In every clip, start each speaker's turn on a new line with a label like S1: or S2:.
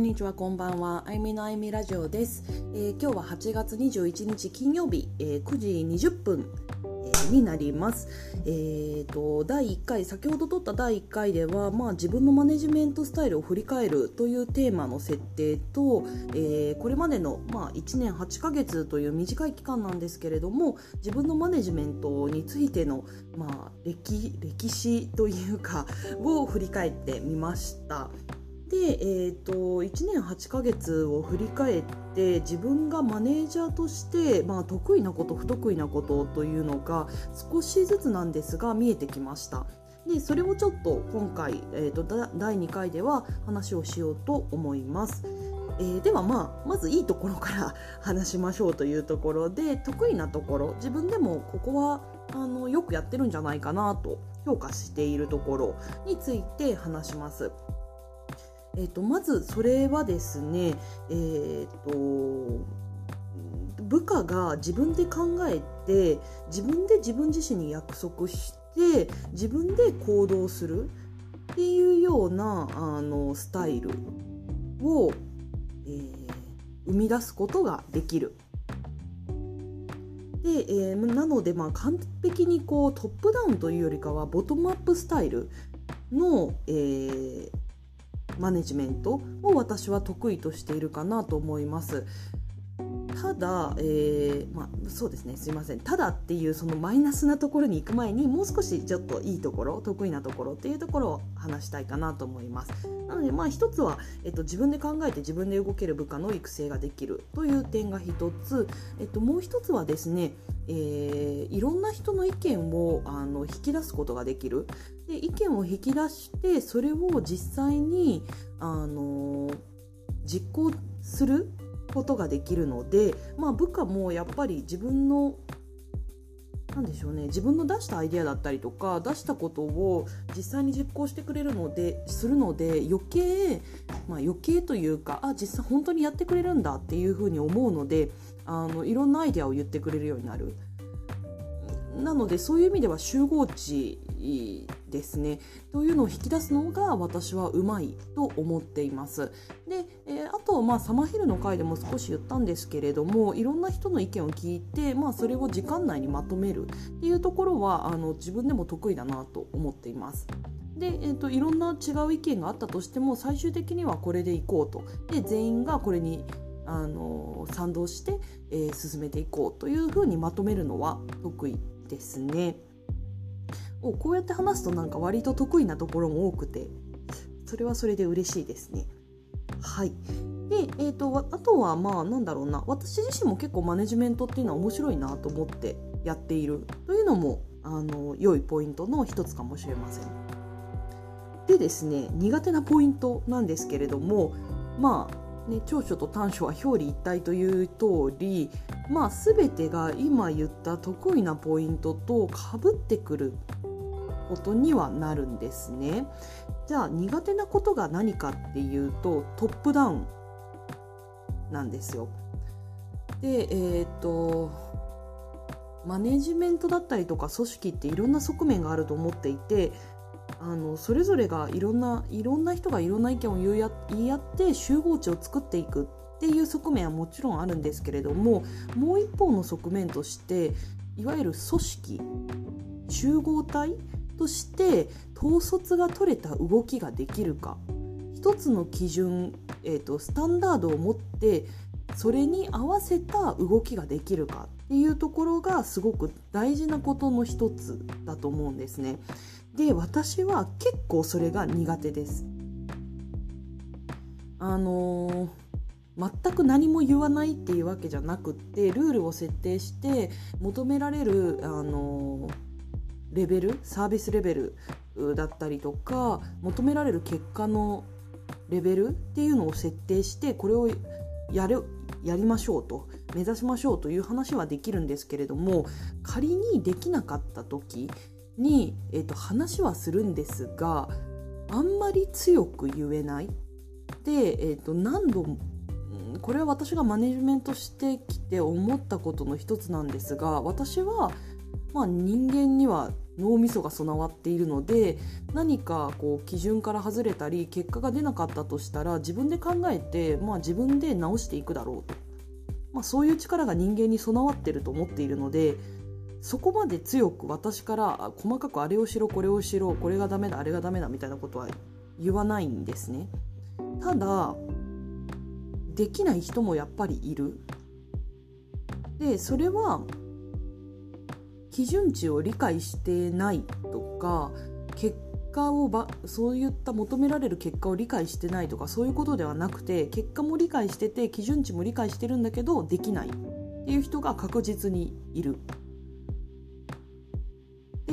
S1: んにちはこんばんは。あゆみのあゆみラジオです、えー、今日は8月21日金曜日、えー、9時20分、えー、になります。えーと第1回先ほど撮った第1回ではまあ自分のマネジメントスタイルを振り返るというテーマの設定と、えー、これまでのまあ1年8ヶ月という短い期間なんですけれども自分のマネジメントについてのまあ歴歴史というかを振り返ってみました。で、えーと、1年8ヶ月を振り返って自分がマネージャーとして、まあ、得意なこと不得意なことというのが少しずつなんですが見えてきました。でそれをちょっと今回、えーと、第2回では話をしようと思います。えー、ではまあまずいいところから 話しましょうというところで得意なところ自分でもここはあのよくやってるんじゃないかなと評価しているところについて話します。えーと、まずそれはですね、えーと、部下が自分で考えて自分で自分自身に約束して自分で行動するっていうようなあのスタイルを、えー、生み出すことができる。でえー、なので、まあ、完璧にこうトップダウンというよりかはボトムアップスタイルの、えー、マネジメントを私は得意としているかなと思います。ただ、えー、まあ、そうですね。すいません。ただっていうそのマイナスなところに行く前にもう少しちょっといいところ得意なところっていうところを話したいかなと思います。なのでまあ一つは、えっと、自分で考えて自分で動ける部下の育成ができるという点が一つ、えっと、もう一つはですね、えー、いろんな人の意見をあの引き出すことができる。で意見を引き出してそれを実際にあの実行することができるので、まあ、部下もやっぱり自分のなでしょうね自分の出したアイデアだったりとか出したことを実際に実行してくれるのでするので余計、まあ、余計というかあ実際本当にやってくれるんだっていうふうに思うのであのいろんなアイデアを言ってくれるようになる。なのでそういう意味では集合値ですねというのを引き出すのが私はうまいと思っています。で、えー、あとまあサマーヒルの回でも少し言ったんですけれどもいろんな人の意見を聞いて、まあ、それを時間内にまとめるっていうところはあの自分でも得意だなと思っています。で、えーと、いろんな違う意見があったとしても最終的にはこれでいこうとで全員がこれにあの賛同して、えー、進めていこうというふうにまとめるのは得意ですね。をこうやって話すとなんか割と得意なところも多くてそれはそれで嬉しいですね。はいで、えーと、あとはまあなんだろうな私自身も結構マネジメントっていうのは面白いなと思ってやっているというのもあの良いポイントの一つかもしれません。でですね苦手なポイントなんですけれどもまあね、長所と短所は表裏一体という通り、まあ、全てが今言った得意なポイントとかぶってくることにはなるんですね。じゃあ苦手なことが何かっていうとトップダウンなんですよ。でえっ、とマネジメントだったりとか組織っていろんな側面があると思っていてあのそれぞれがいろんないろんな人がいろんな意見を言いや言い合って集合値を作っていくっていう側面はもちろんあるんですけれどももう一方の側面としていわゆる組織集合体として統率が取れた動きができるか一つの基準、えーと、スタンダードを持ってそれに合わせた動きができるかっていうところがすごく大事なことの一つだと思うんですね。で私は結構それが苦手です。あのー、全く何も言わないっていうわけじゃなくってルールを設定して求められる、あのー、レベルサービスレベルだったりとか求められる結果のレベルっていうのを設定してこれをやるやりましょうと目指しましょうという話はできるんですけれども仮にできなかった時に、えーと、話はするんですがあんまり強く言えない。で、えーと、何度もこれは私がマネジメントしてきて思ったことの一つなんですが私は、まあ、人間には脳みそが備わっているので何かこう基準から外れたり結果が出なかったとしたら自分で考えて、まあ、自分で直していくだろうと、まあ、そういう力が人間に備わっていると思っているのでそこまで強く私から細かくあれをしろこれをしろこれがダメだあれがダメだみたいなことは言わないんですね。ただできない人もやっぱりいる。でそれは基準値を理解してないとか結果をばそういった求められる結果を理解してないとかそういうことではなくて結果も理解してて基準値も理解してるんだけどできないっていう人が確実にいる。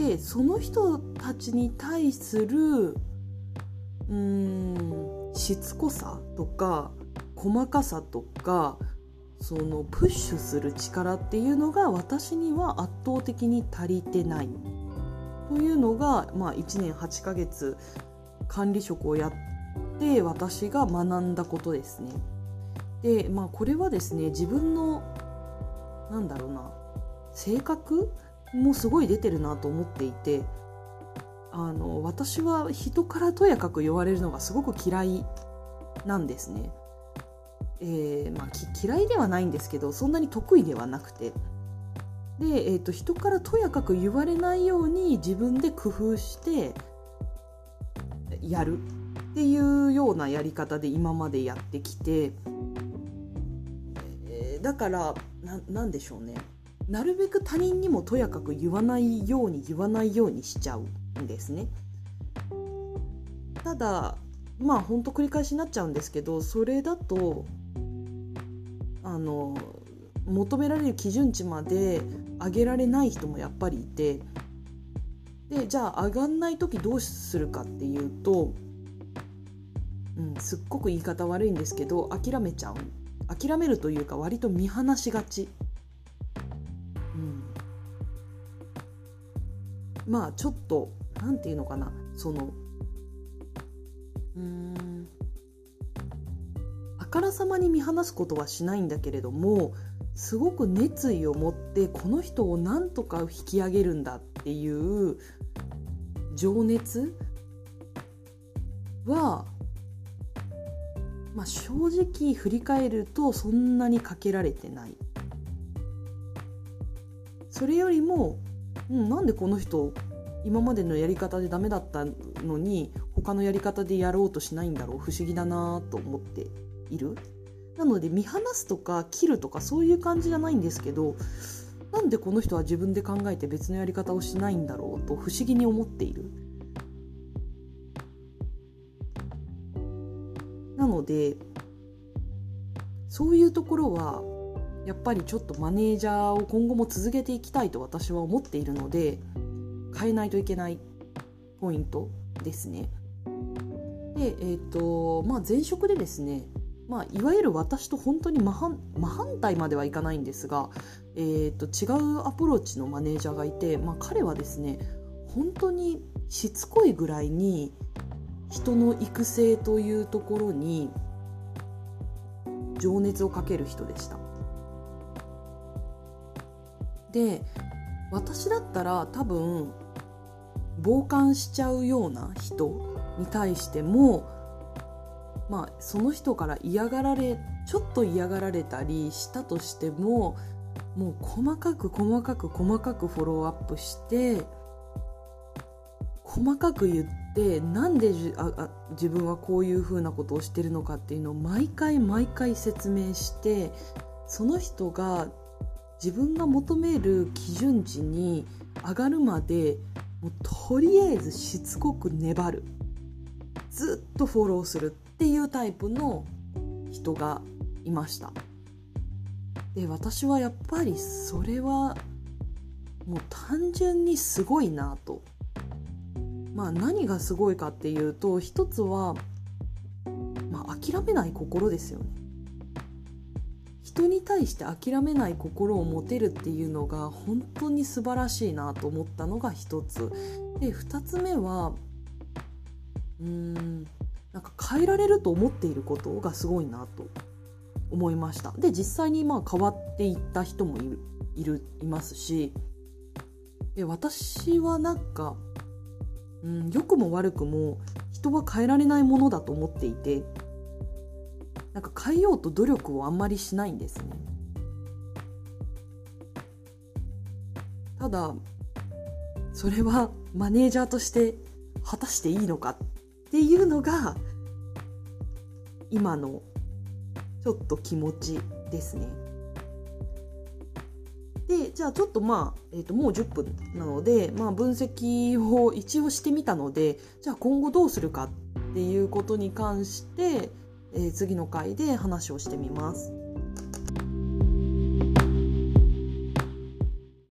S1: でその人たちに対するうーんしつこさとか細かさとかそのプッシュする力っていうのが私には圧倒的に足りてないというのが、まあ、1年8ヶ月管理職をやって私が学んだことですね。でまあこれはですね自分のなんだろうな性格もすごい出てるなと思っていてあの私は人からとやかく言われるのがすごく嫌いなんですね。えーまあ、嫌いではないんですけどそんなに得意ではなくてで、えーと、人からとやかく言われないように自分で工夫してやるっていうようなやり方で今までやってきて、えー、だからなんでしょうねなるべく他人にもとやかく言わないように言わないようにしちゃうんですね。ただまあほんと繰り返しになっちゃうんですけどそれだとあの求められる基準値まで上げられない人もやっぱりいてでじゃあ上がんない時どうするかっていうと、うん、すっごく言い方悪いんですけど諦めちゃう諦めるというか割と見放しがち、まあちょっと何て言うのかなそのうんあからさまに見放すことはしないんだけれどもすごく熱意を持ってこの人をなんとか引き上げるんだっていう情熱は、まあ、正直振り返るとそんなにかけられてない。それよりも、うん、なんでこの人今までのやり方でダメだったのに他のやり方でやろうとしないんだろう不思議だなと思っている。なので見放すとか切るとかそういう感じじゃないんですけどなんでこの人は自分で考えて別のやり方をしないんだろうと不思議に思っている。なのでそういうところはやっぱりちょっとマネージャーを今後も続けていきたいと私は思っているので変えないといけないポイントですね。で、えーとまあ、前職でですねまあ、いわゆる私と本当に真反真反対まではいかないんですが、えーと、違うアプローチのマネージャーがいて、まあ、彼はですね本当にしつこいぐらいに人の育成というところに情熱をかける人でした。で私だったら多分傍観しちゃうような人に対してもまあ、その人から嫌がられちょっと嫌がられたりしたとしてももう細かく細かく細かくフォローアップして細かく言ってなんでじあ自分はこういうふうなことをしてるのかっていうのを毎回毎回説明してその人が自分が求める基準値に上がるまでもうとりあえずしつこく粘る。ずっとフォローするっていうタイプの人がいました。で私はやっぱりそれはもう単純にすごいなと。まあ何がすごいかっていうと一つは、まあ、諦めない心ですよね。人に対して諦めない心を持てるっていうのが本当に素晴らしいなと思ったのが一つ。で二つ目はうーんなんか変えられると思っていることがすごいなと思いました。で実際にまあ変わっていった人もいるいますし。で私はなんか、うん、良くも悪くも人は変えられないものだと思っていて。なんか変えようと努力をあんまりしないんですね。ただそれはマネージャーとして果たしていいのかっていうのが今のちょっと気持ちですね。でじゃあちょっとまあ、えー、ともう10分なので、まあ、分析を一応してみたのでじゃあ今後どうするかっていうことに関して、えー、次の回で話をしてみます。